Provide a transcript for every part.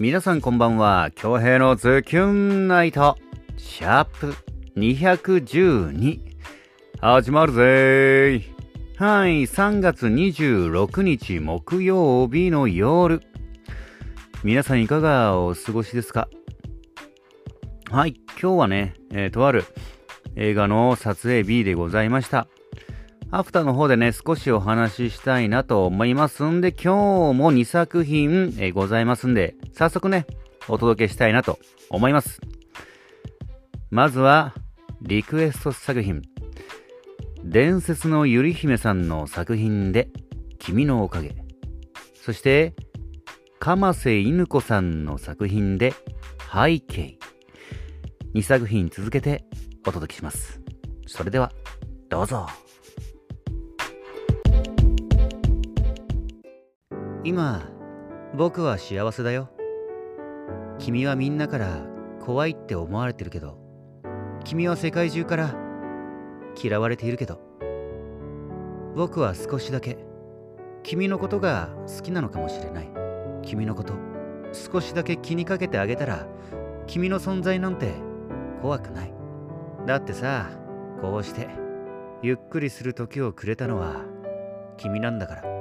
皆さんこんばんは。京平のズキュンナイト、シャープ212。始まるぜーはい、3月26日木曜日の夜。皆さんいかがお過ごしですか？はい、今日はね、えー、とある映画の撮影日でございました。アフターの方でね、少しお話ししたいなと思いますんで、今日も2作品、えございますんで、早速ね、お届けしたいなと思います。まずは、リクエスト作品。伝説のゆり姫さんの作品で、君のおかげ。そして、鎌瀬犬子さんの作品で、背景。2作品続けてお届けします。それでは、どうぞ。今、僕は幸せだよ。君はみんなから怖いって思われてるけど、君は世界中から嫌われているけど、僕は少しだけ君のことが好きなのかもしれない。君のこと少しだけ気にかけてあげたら、君の存在なんて怖くない。だってさ、こうしてゆっくりする時をくれたのは君なんだから。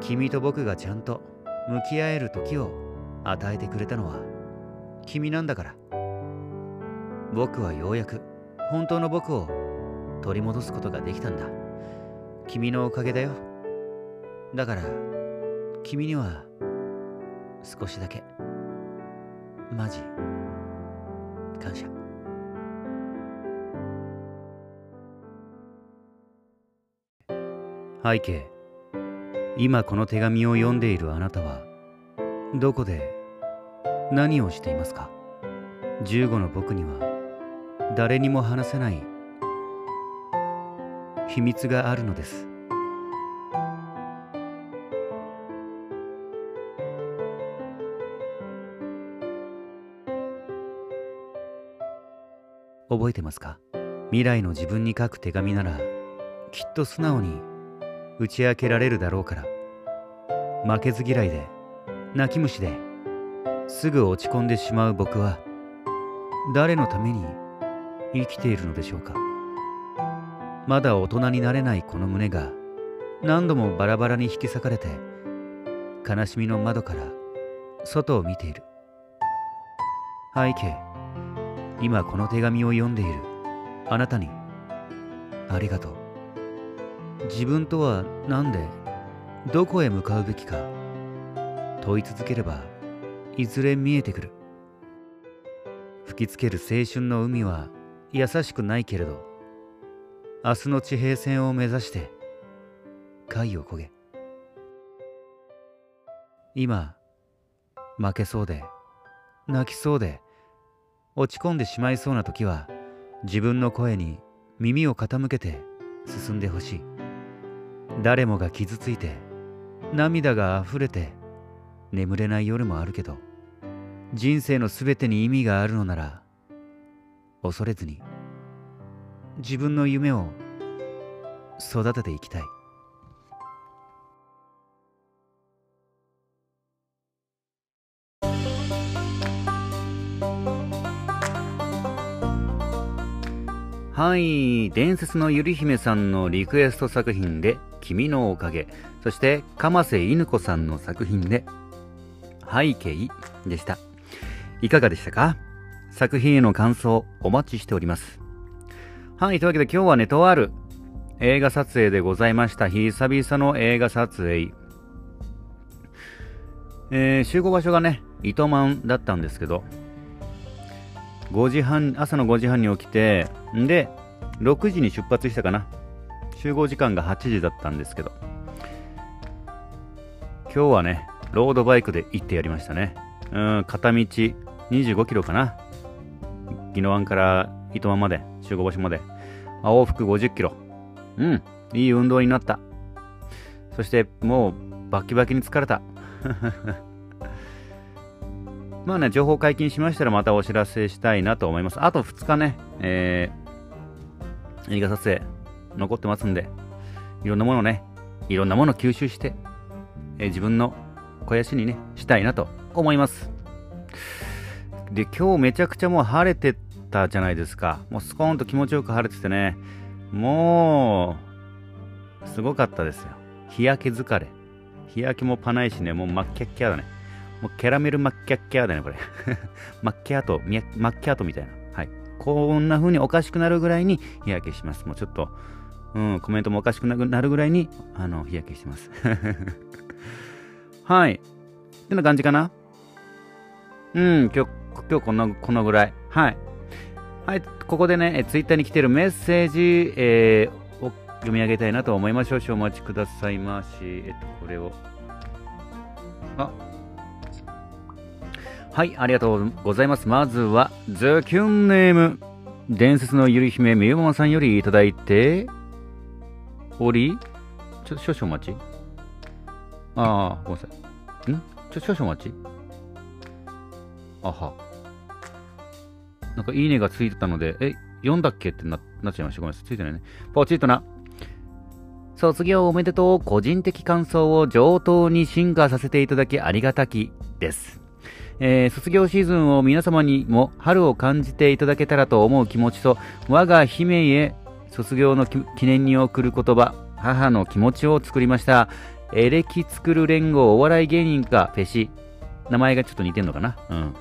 君と僕がちゃんと向き合える時を与えてくれたのは君なんだから。僕はようやく本当の僕を取り戻すことができたんだ。君のおかげだよ。だから君には少しだけマジ感謝。背景今この手紙を読んでいるあなたはどこで何をしていますか？15の僕には誰にも話せない秘密があるのです。覚えてますか？未来の自分に書く手紙ならきっと素直に打ち明けられるだろうから。負けず嫌いで泣き虫ですぐ落ち込んでしまう僕は誰のために生きているのでしょうか。まだ大人になれないこの胸が何度もバラバラに引き裂かれて悲しみの窓から外を見ている。背景今この手紙を読んでいる。あなたにありがとう。自分とは何でどこへ向かうべきか問い続ければいずれ見えてくる。吹きつける青春の海は優しくないけれど明日の地平線を目指して貝を焦げ。今負けそうで泣きそうで落ち込んでしまいそうな時は自分の声に耳を傾けて進んでほしい。誰もが傷ついて涙が溢れて眠れない夜もあるけど人生の全てに意味があるのなら恐れずに自分の夢を育てていきたい。はい、伝説のゆり姫さんのリクエスト作品で君のおかげ、そして鎌瀬犬子さんの作品で背景でした。いかがでしたか？作品への感想お待ちしております。はい、というわけで今日はね、とある映画撮影でございました。久々の映画撮影。えー、集合場所がね、糸満だったんですけど、5時半、朝の5時半に起きて、んで、6時に出発したかな。集合時間が8時だったんですけど、今日はね、ロードバイクで行ってやりましたね。うん、片道25キロかな。宜野湾から糸満まで、集合場所まで。往復50キロ。うん、いい運動になった。そして、もう、バキバキに疲れた。まあね、情報解禁しましたらまたお知らせしたいなと思います。あと2日ね、えー、映画撮影残ってますんで、いろんなものね、いろんなもの吸収して、えー、自分の肥やしにね、したいなと、思います。で、今日めちゃくちゃもう晴れてたじゃないですか。もうスコーンと気持ちよく晴れててね、もう、すごかったですよ。日焼け疲れ。日焼けもパないしね、もう真っキャッキャだね。もうキャラメルマッキャッキャだね、これ。マッキャート、マッキャートみたいな。はい。こんな風におかしくなるぐらいに日焼けします。もうちょっと、うん、コメントもおかしくなるぐらいに、あの、日焼けしてます。はい。ってな感じかなうん、今日、今日この、このぐらい。はい。はい、ここでね、ツイッターに来てるメッセージ、えー、を読み上げたいなと思います。少々お待ちくださいまし。えっと、これを。あ、はい、ありがとうございます。まずは、ズキュンネーム、伝説のゆり姫みゆももさんよりいただいて、おり？ちょ、少々お待ち。ああ、ごめんなさい。ん？ちょ、少々お待ち。あは。なんか、いいねがついてたので、え、読んだっけ？ってななっちゃいました。ごめんなさい。ついてないね。ポチッとな。卒業おめでとう。個人的感想を上等に進化させていただきありがたきです。えー卒業シーズンを皆様にも春を感じていただけたらと思う気持ちと、我が姫へ卒業の記念に送る言葉、母の気持ちを作りました。エレキ作る連合お笑い芸人かフェシ。名前がちょっと似てんのかな？うん。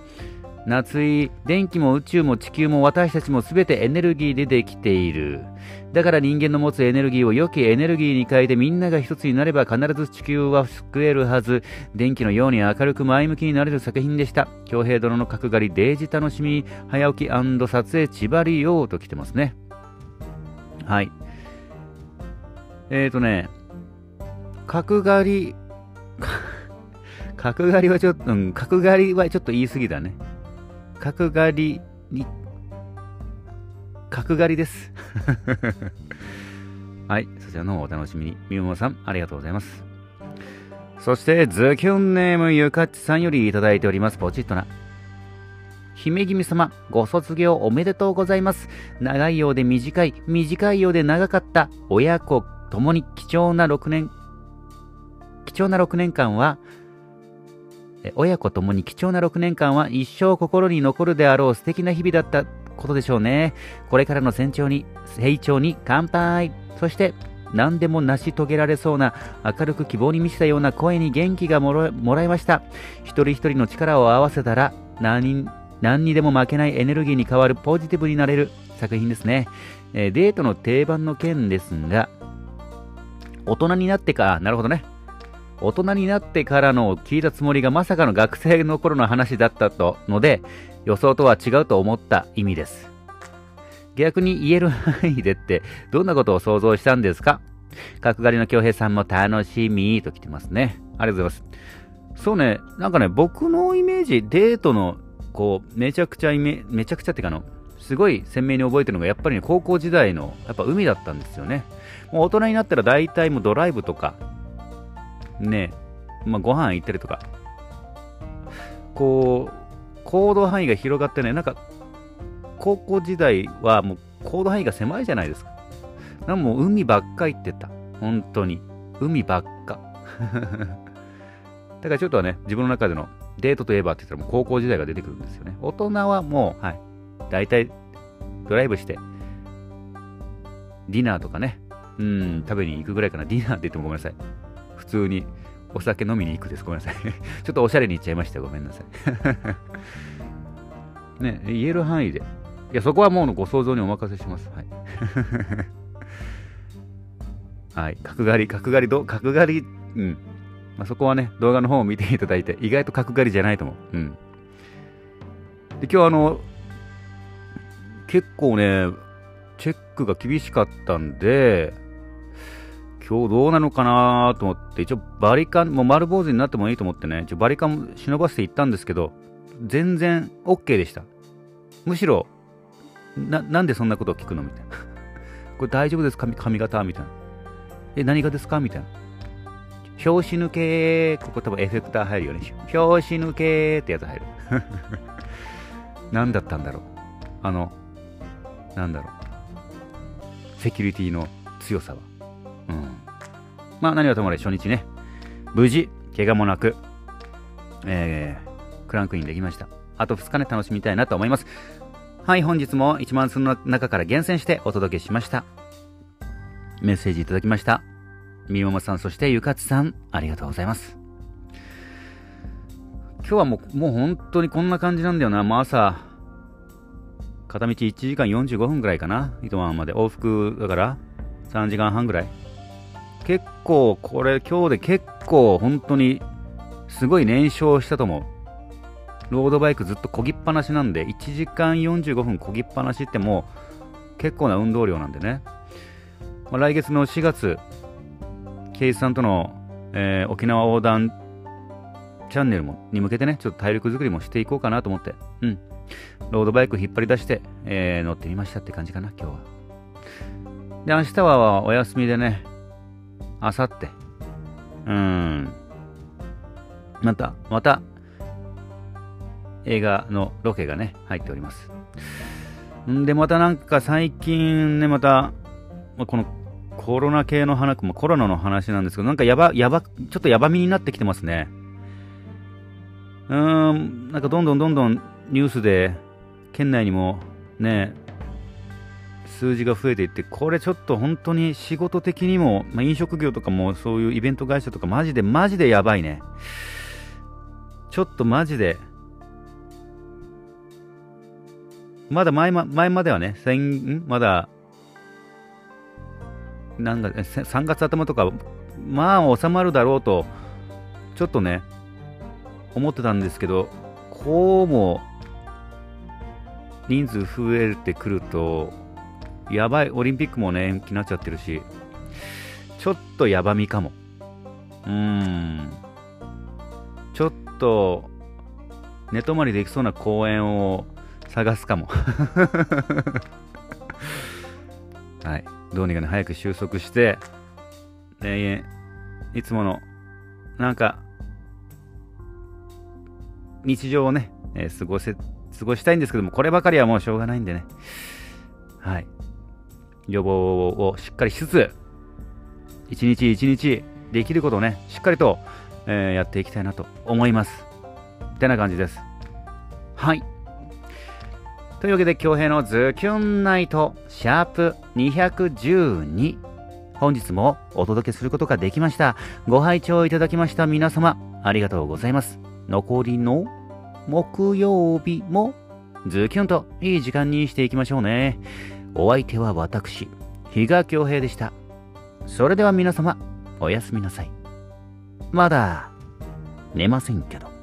夏井、電気も宇宙も地球も私たちも全てエネルギーでできている。だから人間の持つエネルギーを良きエネルギーに変えてみんなが一つになれば必ず地球は救えるはず。電気のように明るく前向きになれる作品でした。京平殿の角刈り、デージ楽しみ、早起き撮影、千葉りようと来てますね。はい。えーとね、角刈り、角刈りはちょっと、うん、角刈りはちょっと言い過ぎだね。角刈りに、角刈りです。はい、そちらの方お楽しみに。みももさん、ありがとうございます。そして、ズキュンネームゆかっちさんよりいただいております。ポチッとな。姫君様、ご卒業おめでとうございます。長いようで短い、短いようで長かった、親子ともに貴重な6年、貴重な6年間は、親子ともに貴重な6年間は一生心に残るであろう素敵な日々だったことでしょうね。これからの成長に、成長に乾杯。そして、何でも成し遂げられそうな明るく希望に満ちたような声に元気がもらもらいました。一人一人の力を合わせたら何何にでも負けないエネルギーに変わるポジティブになれる作品ですね。えーデートの定番の件ですが、大人になってか、なるほどね。大人になってからの聞いたつもりがまさかの学生の頃の話だったとので、予想とは違うと思った意味です。逆に言える範囲でって、どんなことを想像したんですか？角刈りの京平さんも楽しみと来てますね。ありがとうございます。そうね、なんかね、僕のイメージ、デートの、こう、めちゃくちゃイメ、めちゃくちゃっていうかの、すごい鮮明に覚えてるのが、やっぱりね、高校時代の、やっぱ海だったんですよね。もう大人になったら大体もうドライブとか、ね、まあ、ご飯行ったりとか、こう、行動範囲が広がってね、なんか、高校時代はもう行動範囲が狭いじゃないですか。なんかもう海ばっか行ってた。本当に。海ばっか。だからちょっとはね、自分の中でのデートといえばって言ったらもう高校時代が出てくるんですよね。大人はもう、はい。大体、ドライブして、ディナーとかね、うん、食べに行くぐらいかな。ディナーって言ってもごめんなさい。普通にお酒飲みに行くです。ごめんなさい。ちょっとおしゃれに行っちゃいました。ごめんなさい。ね、言える範囲で。いや、そこはもうご想像にお任せします。はい。はい。角刈り、角刈りど、角刈り、うん。まあ、そこはね、動画の方を見ていただいて、意外と角刈りじゃないと思う。うん。で、今日あの、結構ね、チェックが厳しかったんで、今日どうなのかなと思って、一応バリカン、もう丸坊主になってもいいと思ってね、一応バリカン忍ばせていったんですけど、全然 OK でした。むしろ、な、なんでそんなことを聞くのみたいな。これ大丈夫ですか？髪型？みたいな。え、何がですか？みたいな。拍子抜け、ここ多分エフェクター入るよね。拍子抜けってやつ入る。何だったんだろう。あの、なんだろう。セキュリティの強さは。うん。まあ何はともあれ初日ね、無事、怪我もなく、えー、クランクインできました。あと2日ね、楽しみたいなと思います。はい、本日も1万数の中から厳選してお届けしました。メッセージいただきました。みももさん、そしてゆかつさん、ありがとうございます。今日はもう、もう本当にこんな感じなんだよな。もう朝、片道1時間45分ぐらいかな。糸満まで。往復だから3時間半ぐらい。結構、これ今日で結構本当にすごい燃焼したと思う。ロードバイクずっとこぎっぱなしなんで、1時間45分こぎっぱなしってもう結構な運動量なんでね。まあ、来月の4月、ケイスさんとの、えー、沖縄横断チャンネルもに向けてね、ちょっと体力作りもしていこうかなと思って、うん。ロードバイク引っ張り出して、えー、乗ってみましたって感じかな、今日は。で、明日はお休みでね、あさって、うーん、また、また、映画のロケがね、入っております。んで、またなんか最近ね、また、このコロナ系の話、もコロナの話なんですけど、なんかやば、やば、ちょっとやばみになってきてますね。うーん、なんかどんどんどんどんニュースで、県内にもね、数字が増えていって、これちょっと本当に仕事的にも、まあ、飲食業とかもそういうイベント会社とかマジでマジでやばいね。ちょっとマジで、まだ前ま前まではね、先まだ、なんだ、3月頭とか、まあ収まるだろうと、ちょっとね、思ってたんですけど、こうも人数増えてくると、やばい、オリンピックもね、延期になっちゃってるし、ちょっとやばみかも。うーん。ちょっと、寝泊まりできそうな公園を探すかも。はい。どうにかね、早く収束して、ね、いつもの、なんか、日常をね、えー、過ごせ、過ごしたいんですけども、こればかりはもうしょうがないんでね。はい。予防をしっかりしつつ、一日一日できることをね、しっかりと、えー、やっていきたいなと思います。ってな感じです。はい。というわけで、京平のズキュンナイト、シャープ212。本日もお届けすることができました。ご拝聴いただきました皆様、ありがとうございます。残りの木曜日もズキュンといい時間にしていきましょうね。お相手は私、比嘉恭平でした。それでは皆様、おやすみなさい。まだ、寝ませんけど。